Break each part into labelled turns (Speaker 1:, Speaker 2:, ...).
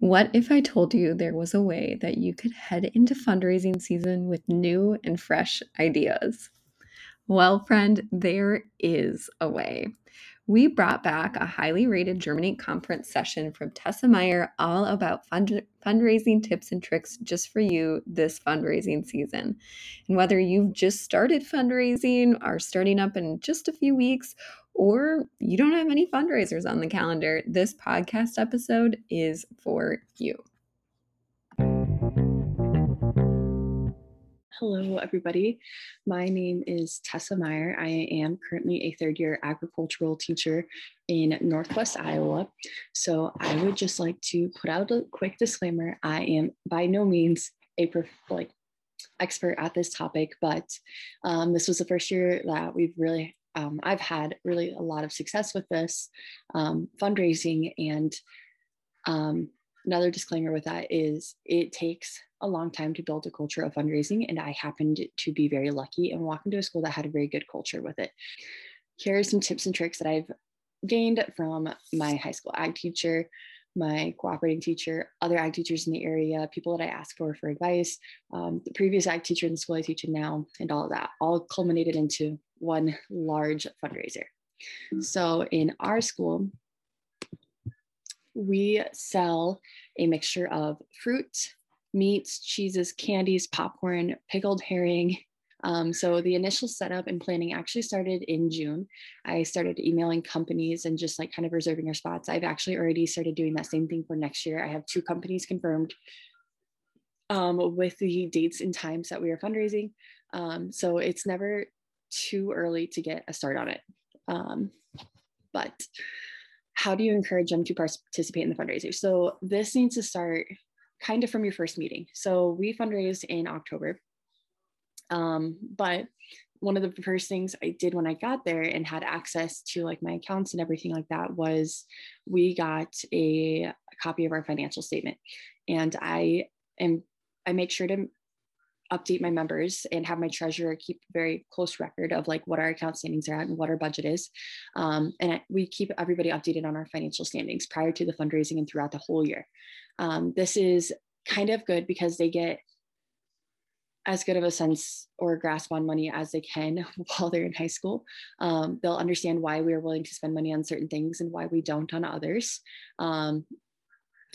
Speaker 1: What if I told you there was a way that you could head into fundraising season with new and fresh ideas? Well, friend, there is a way. We brought back a highly rated Germinate conference session from Tessa Meyer all about fund- fundraising tips and tricks just for you this fundraising season. And whether you've just started fundraising, are starting up in just a few weeks, or you don't have any fundraisers on the calendar, this podcast episode is for you.
Speaker 2: Hello, everybody. My name is Tessa Meyer. I am currently a third year agricultural teacher in Northwest Iowa. So I would just like to put out a quick disclaimer. I am by no means a like expert at this topic, but um, this was the first year that we've really um, I've had really a lot of success with this um, fundraising. And um, another disclaimer with that is it takes a long time to build a culture of fundraising. And I happened to be very lucky and walk into a school that had a very good culture with it. Here are some tips and tricks that I've gained from my high school ag teacher, my cooperating teacher, other ag teachers in the area, people that I asked for for advice, um, the previous ag teacher in the school I teach in now, and all of that, all culminated into one large fundraiser. So in our school, we sell a mixture of fruit, meats, cheeses, candies, popcorn, pickled herring. Um, so the initial setup and planning actually started in June. I started emailing companies and just like kind of reserving our spots. I've actually already started doing that same thing for next year. I have two companies confirmed um, with the dates and times that we are fundraising. Um, so it's never too early to get a start on it. Um, but how do you encourage them to participate in the fundraiser? So this needs to start kind of from your first meeting. So we fundraised in October. Um, but one of the first things I did when I got there and had access to like my accounts and everything like that was we got a copy of our financial statement. And I am I make sure to update my members and have my treasurer keep very close record of like what our account standings are at and what our budget is. Um, and we keep everybody updated on our financial standings prior to the fundraising and throughout the whole year. Um, this is kind of good because they get as good of a sense or grasp on money as they can while they're in high school. Um, they'll understand why we are willing to spend money on certain things and why we don't on others. Um,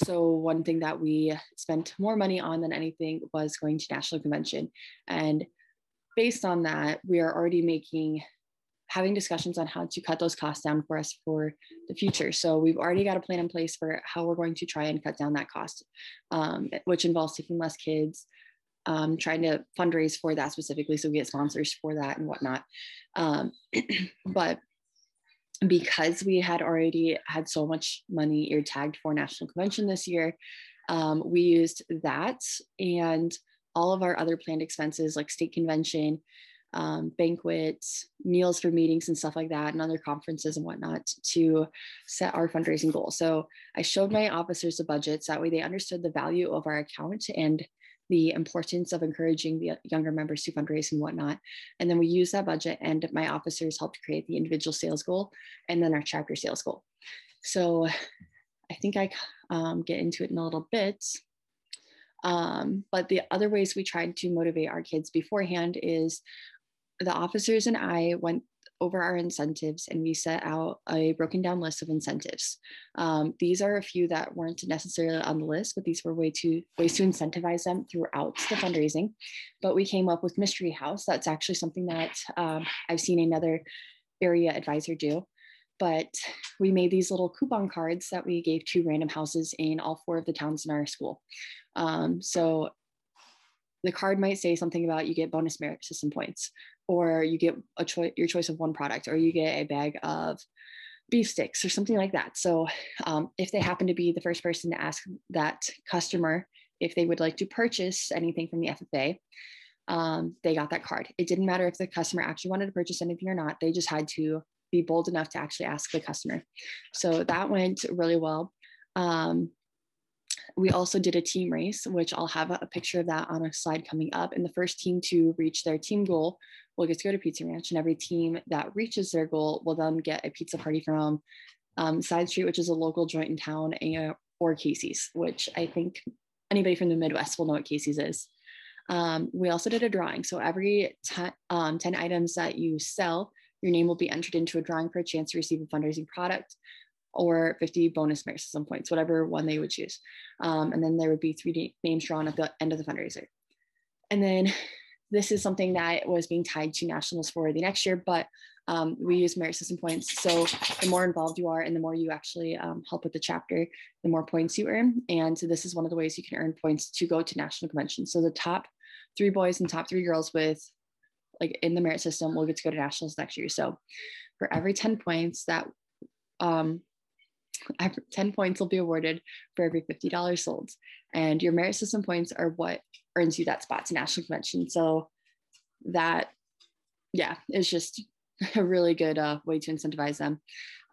Speaker 2: so one thing that we spent more money on than anything was going to national convention. And based on that we are already making having discussions on how to cut those costs down for us for the future. So we've already got a plan in place for how we're going to try and cut down that cost um, which involves taking less kids um, trying to fundraise for that specifically. So we get sponsors for that and whatnot. Um, but because we had already had so much money ear tagged for national convention this year um, we used that and all of our other planned expenses like state convention um, banquets meals for meetings and stuff like that and other conferences and whatnot to set our fundraising goal. So i showed my officers the budgets that way they understood the value of our account and the importance of encouraging the younger members to fundraise and whatnot. And then we use that budget and my officers helped create the individual sales goal and then our chapter sales goal. So I think I um, get into it in a little bit. Um, but the other ways we tried to motivate our kids beforehand is the officers and I went over our incentives and we set out a broken down list of incentives. Um, these are a few that weren't necessarily on the list, but these were way to, ways to incentivize them throughout the fundraising. But we came up with Mystery House. That's actually something that um, I've seen another area advisor do. But we made these little coupon cards that we gave to random houses in all four of the towns in our school. Um, so the card might say something about you get bonus merit system points or you get a choice your choice of one product or you get a bag of beef sticks or something like that. So um, if they happen to be the first person to ask that customer if they would like to purchase anything from the ffa um, they got that card. It didn't matter if the customer actually wanted to purchase anything or not. They just had to be bold enough to actually ask the customer. So that went really well. Um, we also did a team race, which I'll have a, picture of that on a slide coming up. And the first team to reach their team goal will get to go to Pizza Ranch, and every team that reaches their goal will then get a pizza party from um, Side Street, which is a local joint in town, and, or Casey's, which I think anybody from the Midwest will know what Casey's is. Um, we also did a drawing. So every ten, um, 10 items that you sell, your name will be entered into a drawing for a chance to receive a fundraising product or 50 bonus merit system points, whatever one they would choose. Um, and then there would be three names drawn at the end of the fundraiser. And then this is something that was being tied to nationals for the next year, but um, we use merit system points. So the more involved you are and the more you actually um, help with the chapter, the more points you earn. And so this is one of the ways you can earn points to go to national convention. So the top three boys and top three girls with like in the merit system will get to go to nationals next year. So for every 10 points that um, 10 points will be awarded for every $50 sold. And your merit system points are what earns you that spot to national convention. So that, yeah, is just a really good uh, way to incentivize them.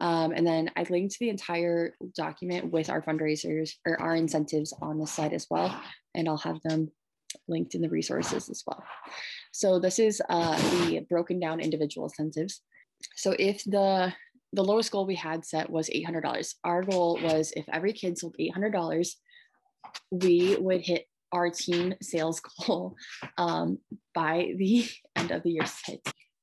Speaker 2: Um, and then I linked the entire document with our fundraisers or our incentives on the site as well. And I'll have them linked in the resources as well. So this is uh, the broken down individual incentives. So if the the lowest goal we had set was $800. Our goal was if every kid sold $800, we would hit our team sales goal um, by the end of the year.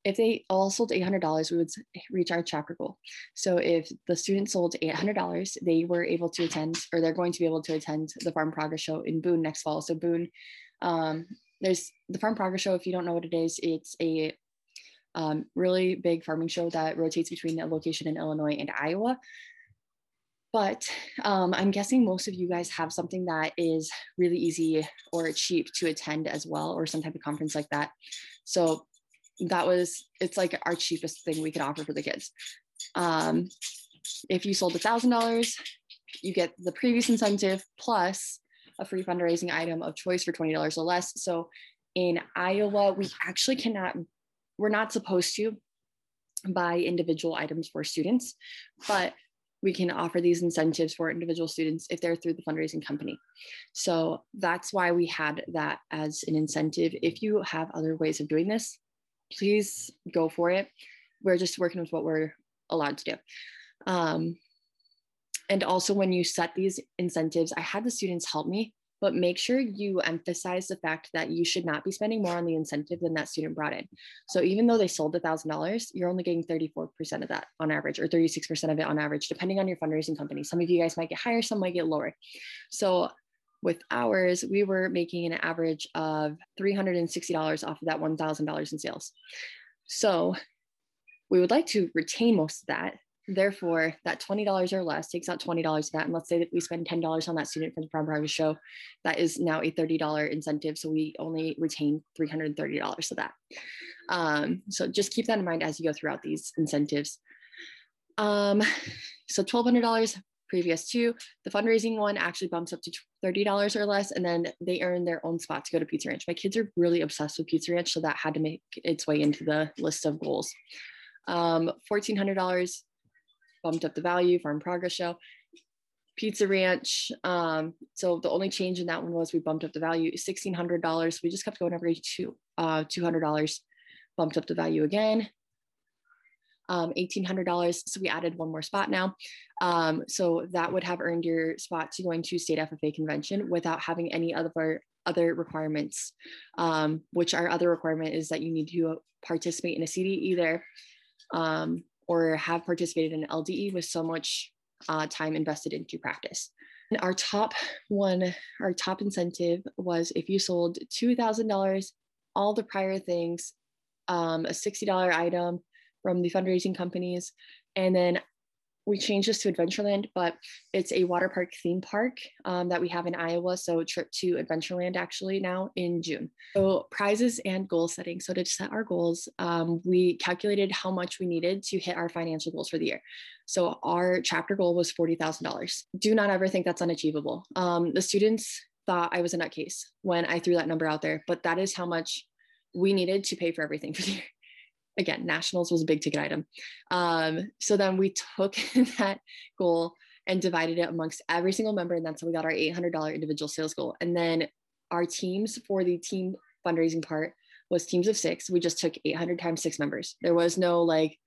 Speaker 2: If they all sold $800, we would reach our chapter goal. So if the students sold $800, they were able to attend, or they're going to be able to attend the Farm Progress Show in Boone next fall. So Boone, um, there's the Farm Progress Show. If you don't know what it is, it's a um, really big farming show that rotates between a location in Illinois and Iowa. But um, I'm guessing most of you guys have something that is really easy or cheap to attend as well, or some type of conference like that. So that was, it's like our cheapest thing we could offer for the kids. Um, if you sold a $1,000, you get the previous incentive plus a free fundraising item of choice for $20 or less. So in Iowa, we actually cannot we're not supposed to buy individual items for students, but we can offer these incentives for individual students if they're through the fundraising company. So that's why we had that as an incentive. If you have other ways of doing this, please go for it. We're just working with what we're allowed to do. Um, and also, when you set these incentives, I had the students help me but make sure you emphasize the fact that you should not be spending more on the incentive than that student brought in. So even though they sold a thousand dollars, you're only getting 34% of that on average, or 36% of it on average, depending on your fundraising company. Some of you guys might get higher, some might get lower. So with ours, we were making an average of $360 off of that $1,000 in sales. So we would like to retain most of that Therefore, that $20 or less takes out $20 of that. And let's say that we spend $10 on that student for the Farm Progress Show. That is now a $30 incentive. So we only retain $330 of that. Um, so just keep that in mind as you go throughout these incentives. Um, so $1,200 previous to the fundraising one actually bumps up to $30 or less. And then they earn their own spot to go to Pizza Ranch. My kids are really obsessed with Pizza Ranch. So that had to make its way into the list of goals. Um, $1,400 bumped up the value, Farm Progress Show. Pizza Ranch. Um, so the only change in that one was we bumped up the value $1,600. We just kept going every two, uh, $200, bumped up the value again. Um, $1,800. So we added one more spot now. Um, so that would have earned your spot to going to state FFA convention without having any other other requirements, um, which our other requirement is that you need to participate in a CD either um, or have participated in LDE with so much uh, time invested into practice. And our top one, our top incentive was if you sold $2,000, all the prior things, um, a $60 item from the fundraising companies, and then we changed this to Adventureland, but it's a water park theme park um, that we have in Iowa. So trip to Adventureland actually now in June. So prizes and goal setting. So to set our goals, um, we calculated how much we needed to hit our financial goals for the year. So our chapter goal was $40,000. Do not ever think that's unachievable. Um, the students thought I was a nutcase when I threw that number out there, but that is how much we needed to pay for everything for the year again, nationals was a big ticket item. Um, so then we took that goal and divided it amongst every single member. And that's how we got our $800 individual sales goal. And then our teams for the team fundraising part was teams of six. We just took 800 times six members. There was no like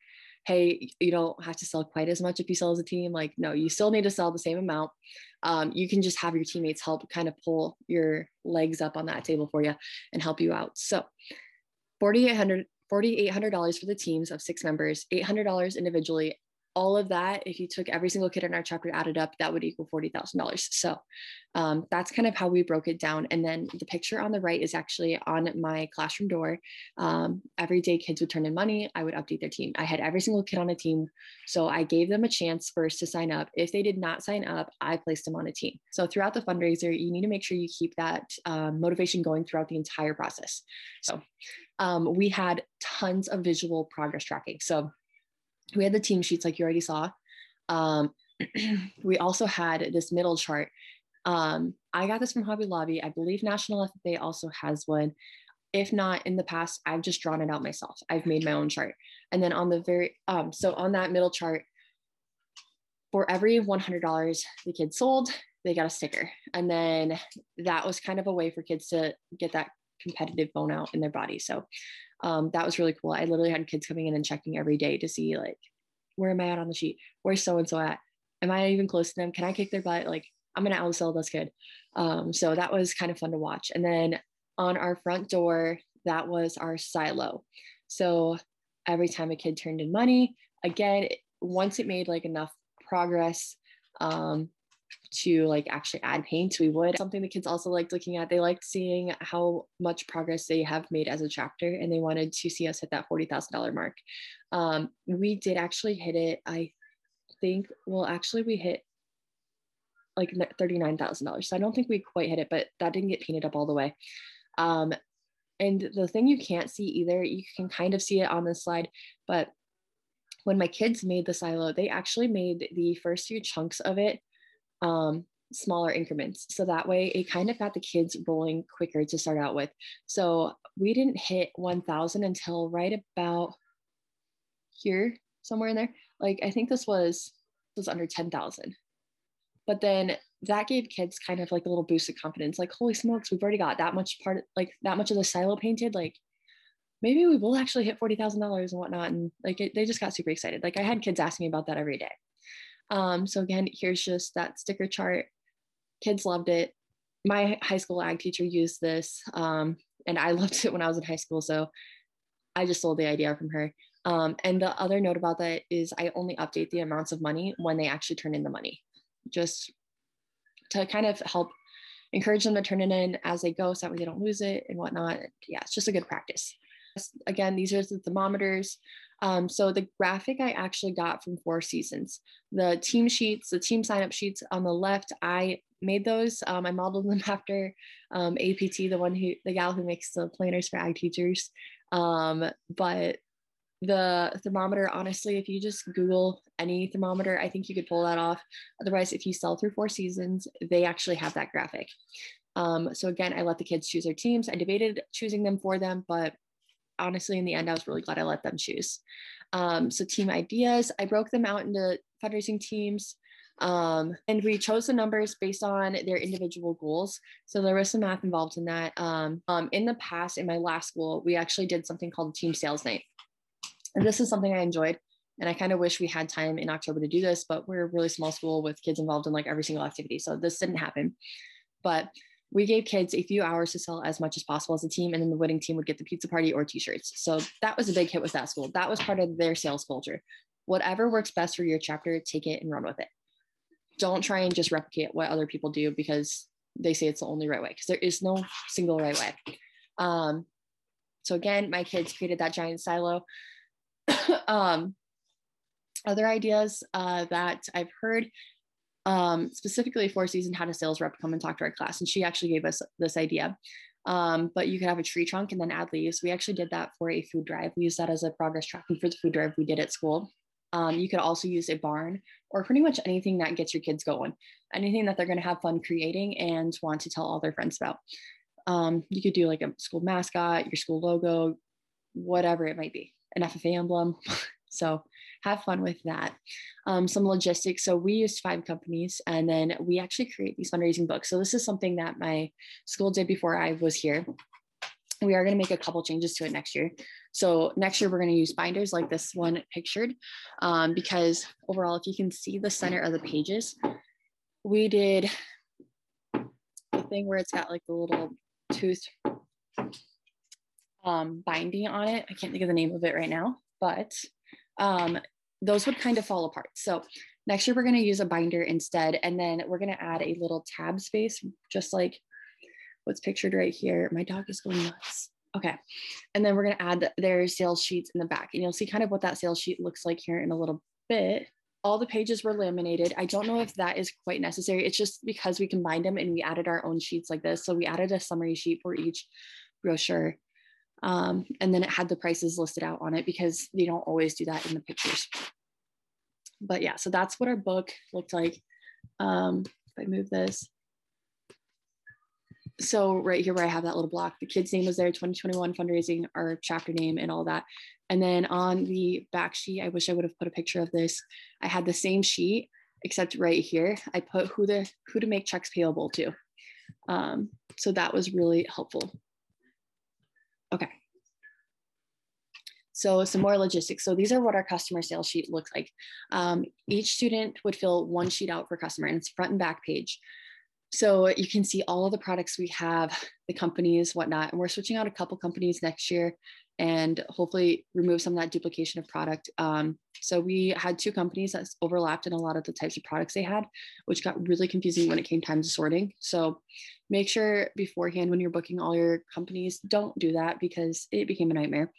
Speaker 2: hey, you don't have to sell quite as much if you sell as a team. Like, no, you still need to sell the same amount. Um, you can just have your teammates help kind of pull your legs up on that table for you and help you out. So 4,800 $4,800 for the teams of six members, $800 individually, all of that, if you took every single kid in our chapter added up, that would equal $40,000. So um, that's kind of how we broke it down. And then the picture on the right is actually on my classroom door. Um, every day kids would turn in money. I would update their team. I had every single kid on a team. So I gave them a chance first to sign up. If they did not sign up, I placed them on a team. So throughout the fundraiser, you need to make sure you keep that um, motivation going throughout the entire process. So um, we had tons of visual progress tracking. So we had the team sheets like you already saw. Um, we also had this middle chart. Um, I got this from Hobby Lobby. I believe National FFA also has one. If not in the past, I've just drawn it out myself. I've made my own chart. And then on the very, um, so on that middle chart, for every $100 the kids sold, they got a sticker. And then that was kind of a way for kids to get that competitive bone out in their body. So um, that was really cool. I literally had kids coming in and checking every day to see like, where am I at on the sheet? Where's so and so at? Am I even close to them? Can I kick their butt? Like, I'm gonna outsell this kid. Um, so that was kind of fun to watch. And then on our front door, that was our silo. So every time a kid turned in money, again, once it made like enough progress, um, to like actually add paint we would. Something the kids also liked looking at they liked seeing how much progress they have made as a chapter and they wanted to see us hit that $40000 mark. Um, we did actually hit it i think well actually we hit like $39000 so i don't think we quite hit it but that didn't get painted up all the way. Um, and the thing you can't see either you can kind of see it on this slide but when my kids made the silo they actually made the first few chunks of it um, smaller increments. So that way it kind of got the kids rolling quicker to start out with. So we didn't hit 1000 until right about here, somewhere in there. Like I think this was was under 10,000. But then that gave kids kind of like a little boost of confidence. Like, holy smokes, we've already got that much part, like that much of the silo painted. Like, maybe we will actually hit forty thousand dollars and whatnot. And like, it, they just got super excited. Like, I had kids asking me about that every day. Um, so again, here's just that sticker chart. Kids loved it. My high school ag teacher used this, um, and I loved it when I was in high school. So I just stole the idea from her. Um, and the other note about that is I only update the amounts of money when they actually turn in the money, just to kind of help encourage them to turn it in as they go so that way they don't lose it and whatnot. Yeah, it's just a good practice. Again, these are the thermometers. Um, so the graphic I actually got from Four Seasons. The team sheets, the team sign up sheets on the left, I made those. Um, I modeled them after um, APT, the one who, the gal who makes the planners for ag teachers. Um, but the thermometer, honestly, if you just Google any thermometer, I think you could pull that off. Otherwise, if you sell through Four Seasons, they actually have that graphic. Um, so again, I let the kids choose their teams. I debated choosing them for them, but honestly, in the end, I was really glad I let them choose. Um, so team ideas, I broke them out into fundraising teams. Um, and we chose the numbers based on their individual goals. So there was some math involved in that. Um, um, in the past, in my last school, we actually did something called team sales night. And this is something I enjoyed. And I kind of wish we had time in October to do this, but we're a really small school with kids involved in like every single activity. So this didn't happen. But we gave kids a few hours to sell as much as possible as a team, and then the winning team would get the pizza party or t-shirts. So that was a big hit with that school. That was part of their sales culture. Whatever works best for your chapter, take it and run with it. Don't try and just replicate what other people do because they say it's the only right way, because there is no single right way. Um, so again, my kids created that giant silo. um, other ideas uh, that I've heard um, specifically Four Season had a sales rep come and talk to our class, and she actually gave us this idea. Um, but you could have a tree trunk and then add leaves. We actually did that for a food drive. We used that as a progress tracking for the food drive we did at school. Um, you could also use a barn or pretty much anything that gets your kids going, anything that they're going to have fun creating and want to tell all their friends about. Um, you could do like a school mascot, your school logo, whatever it might be, an FFA emblem. so have fun with that. Um, some logistics. So we used five companies and then we actually create these fundraising books. So this is something that my school did before I was here. we are going to make a couple changes to it next year. So next year we're going to use binders like this one pictured um, because overall, if you can see the center of the pages, we did the thing where it's got like the little tooth um, binding on it. I can't think of the name of it right now, but um, those would kind of fall apart. So next year we're going to use a binder instead, and then we're going to add a little tab space, just like what's pictured right here. My dog is going nuts. Okay. And then we're going to add their sales sheets in the back and you'll see kind of what that sales sheet looks like here in a little bit. All the pages were laminated. I don't know if that is quite necessary. It's just because we combined them and we added our own sheets like this. So we added a summary sheet for each brochure. Um, and then it had the prices listed out on it because they don't always do that in the pictures. But yeah, so that's what our book looked like. Um, if I move this, so right here where I have that little block, the kid's name was there, 2021 fundraising, our chapter name and all that. And then on the back sheet, I wish I would have put a picture of this. I had the same sheet, except right here, I put who the who to make checks payable to. Um, so that was really helpful. Okay. So some more logistics. So these are what our customer sales sheet looks like. Um, each student would fill one sheet out for customer and it's front and back page. So you can see all of the products we have, the companies, whatnot. And we're switching out a couple companies next year and hopefully remove some of that duplication of product. Um, so we had two companies that overlapped in a lot of the types of products they had, which got really confusing when it came time to sorting. So make sure beforehand when you're booking all your companies, don't do that because it became a nightmare.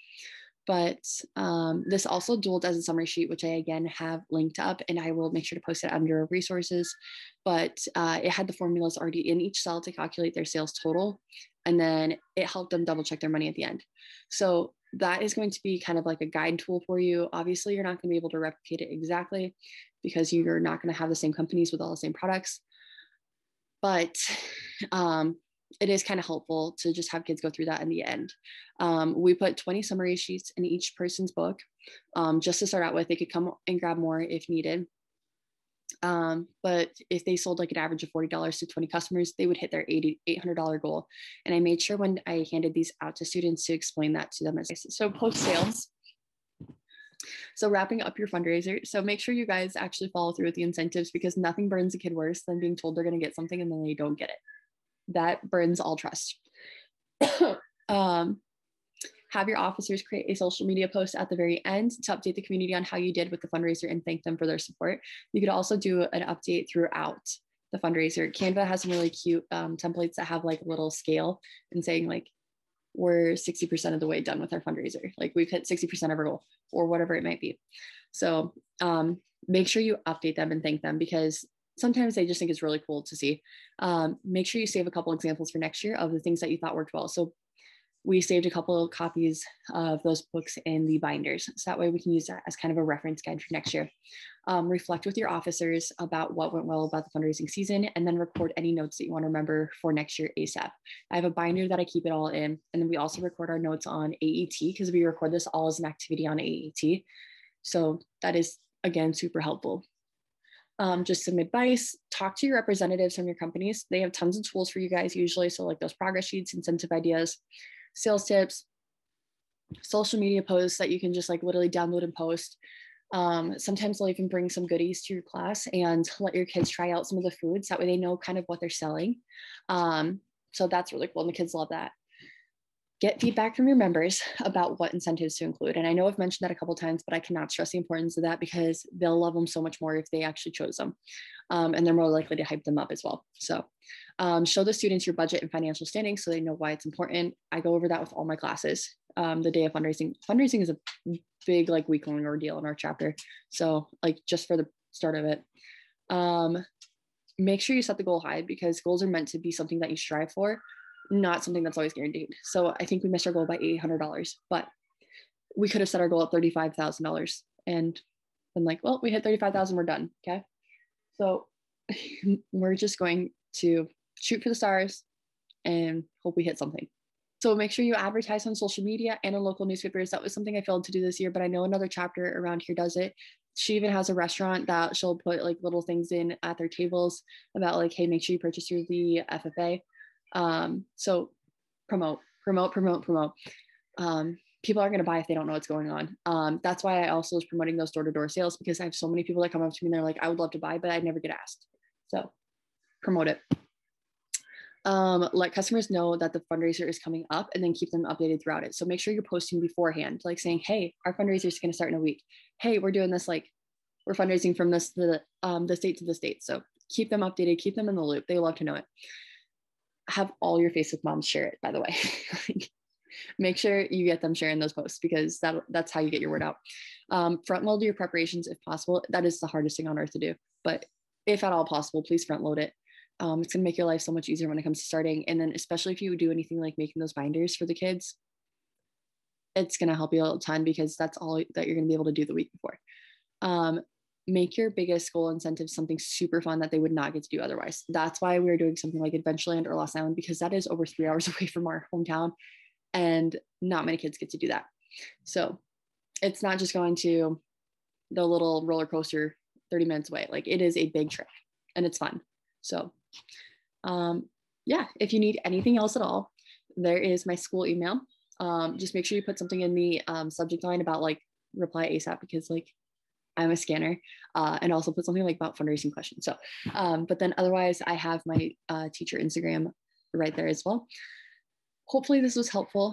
Speaker 2: But um, this also dueled as a summary sheet, which I again have linked up and I will make sure to post it under resources. But uh, it had the formulas already in each cell to calculate their sales total. And then it helped them double check their money at the end. So that is going to be kind of like a guide tool for you. Obviously, you're not going to be able to replicate it exactly because you're not going to have the same companies with all the same products. But um, it is kind of helpful to just have kids go through that in the end. Um, we put 20 summary sheets in each person's book um, just to start out with. They could come and grab more if needed. Um, but if they sold like an average of $40 to 20 customers, they would hit their $80, $800 goal. And I made sure when I handed these out to students to explain that to them as so post sales. So wrapping up your fundraiser. So make sure you guys actually follow through with the incentives because nothing burns a kid worse than being told they're going to get something and then they don't get it that burns all trust. um, have your officers create a social media post at the very end to update the community on how you did with the fundraiser and thank them for their support. You could also do an update throughout the fundraiser. Canva has some really cute um, templates that have like little scale and saying like, we're 60% of the way done with our fundraiser. Like we've hit 60% of our goal or whatever it might be. So um, make sure you update them and thank them because sometimes they just think it's really cool to see. Um, make sure you save a couple examples for next year of the things that you thought worked well. So we saved a couple of copies of those books in the binders. So that way we can use that as kind of a reference guide for next year. Um, reflect with your officers about what went well about the fundraising season and then record any notes that you want to remember for next year ASAP. I have a binder that I keep it all in. And then we also record our notes on AET because we record this all as an activity on AET. So that is again super helpful um, just some advice talk to your representatives from your companies. They have tons of tools for you guys usually. So like those progress sheets incentive ideas sales tips social media posts that you can just like literally download and post. Um, sometimes they'll even bring some goodies to your class and let your kids try out some of the foods. That way they know kind of what they're selling. Um, so that's really cool and the kids love that get feedback from your members about what incentives to include. And I know I've mentioned that a couple times, but I cannot stress the importance of that because they'll love them so much more if they actually chose them. Um, and they're more likely to hype them up as well. So um, show the students your budget and financial standing so they know why it's important. I go over that with all my classes. Um, the day of fundraising. Fundraising is a big like week long ordeal in our chapter. So like just for the start of it. Um, make sure you set the goal high because goals are meant to be something that you strive for not something that's always guaranteed. So I think we missed our goal by $800, but we could have set our goal at $35,000 and been like, well, we hit 35,000, we're done. Okay. So we're just going to shoot for the stars and hope we hit something. So make sure you advertise on social media and in local newspapers. That was something I failed to do this year, but I know another chapter around here does it. She even has a restaurant that she'll put like little things in at their tables about like, hey, make sure you purchase through the FFA. Um, so promote, promote, promote, promote. Um, people aren't going to buy if they don't know what's going on. Um, that's why I also was promoting those door to door sales because I have so many people that come up to me and they're like, I would love to buy, but I never get asked. So promote it. Um, let customers know that the fundraiser is coming up and then keep them updated throughout it. So make sure you're posting beforehand, like saying, Hey, our fundraiser is going to start in a week. Hey, we're doing this, like we're fundraising from this, the, um, the state to the state. So keep them updated, keep them in the loop. They love to know it. Have all your Facebook moms share it, by the way. make sure you get them sharing those posts because that that's how you get your word out. Um, front load your preparations if possible. That is the hardest thing on earth to do, but if at all possible, please front load it. Um, it's gonna make your life so much easier when it comes to starting. And then especially if you do anything like making those binders for the kids, it's gonna help you a ton because that's all that you're gonna be able to do the week before. Um, make your biggest goal incentive something super fun that they would not get to do otherwise. That's why we're doing something like Adventureland or Lost Island because that is over three hours away from our hometown and not many kids get to do that. So it's not just going to the little roller coaster 30 minutes away. Like it is a big trip and it's fun. So, um, yeah, if you need anything else at all, there is my school email. Um, just make sure you put something in the um, subject line about like reply ASAP because like I'm a scanner uh, and also put something like about fundraising questions. So, um, but then otherwise, I have my uh, teacher Instagram right there as well hopefully this was helpful.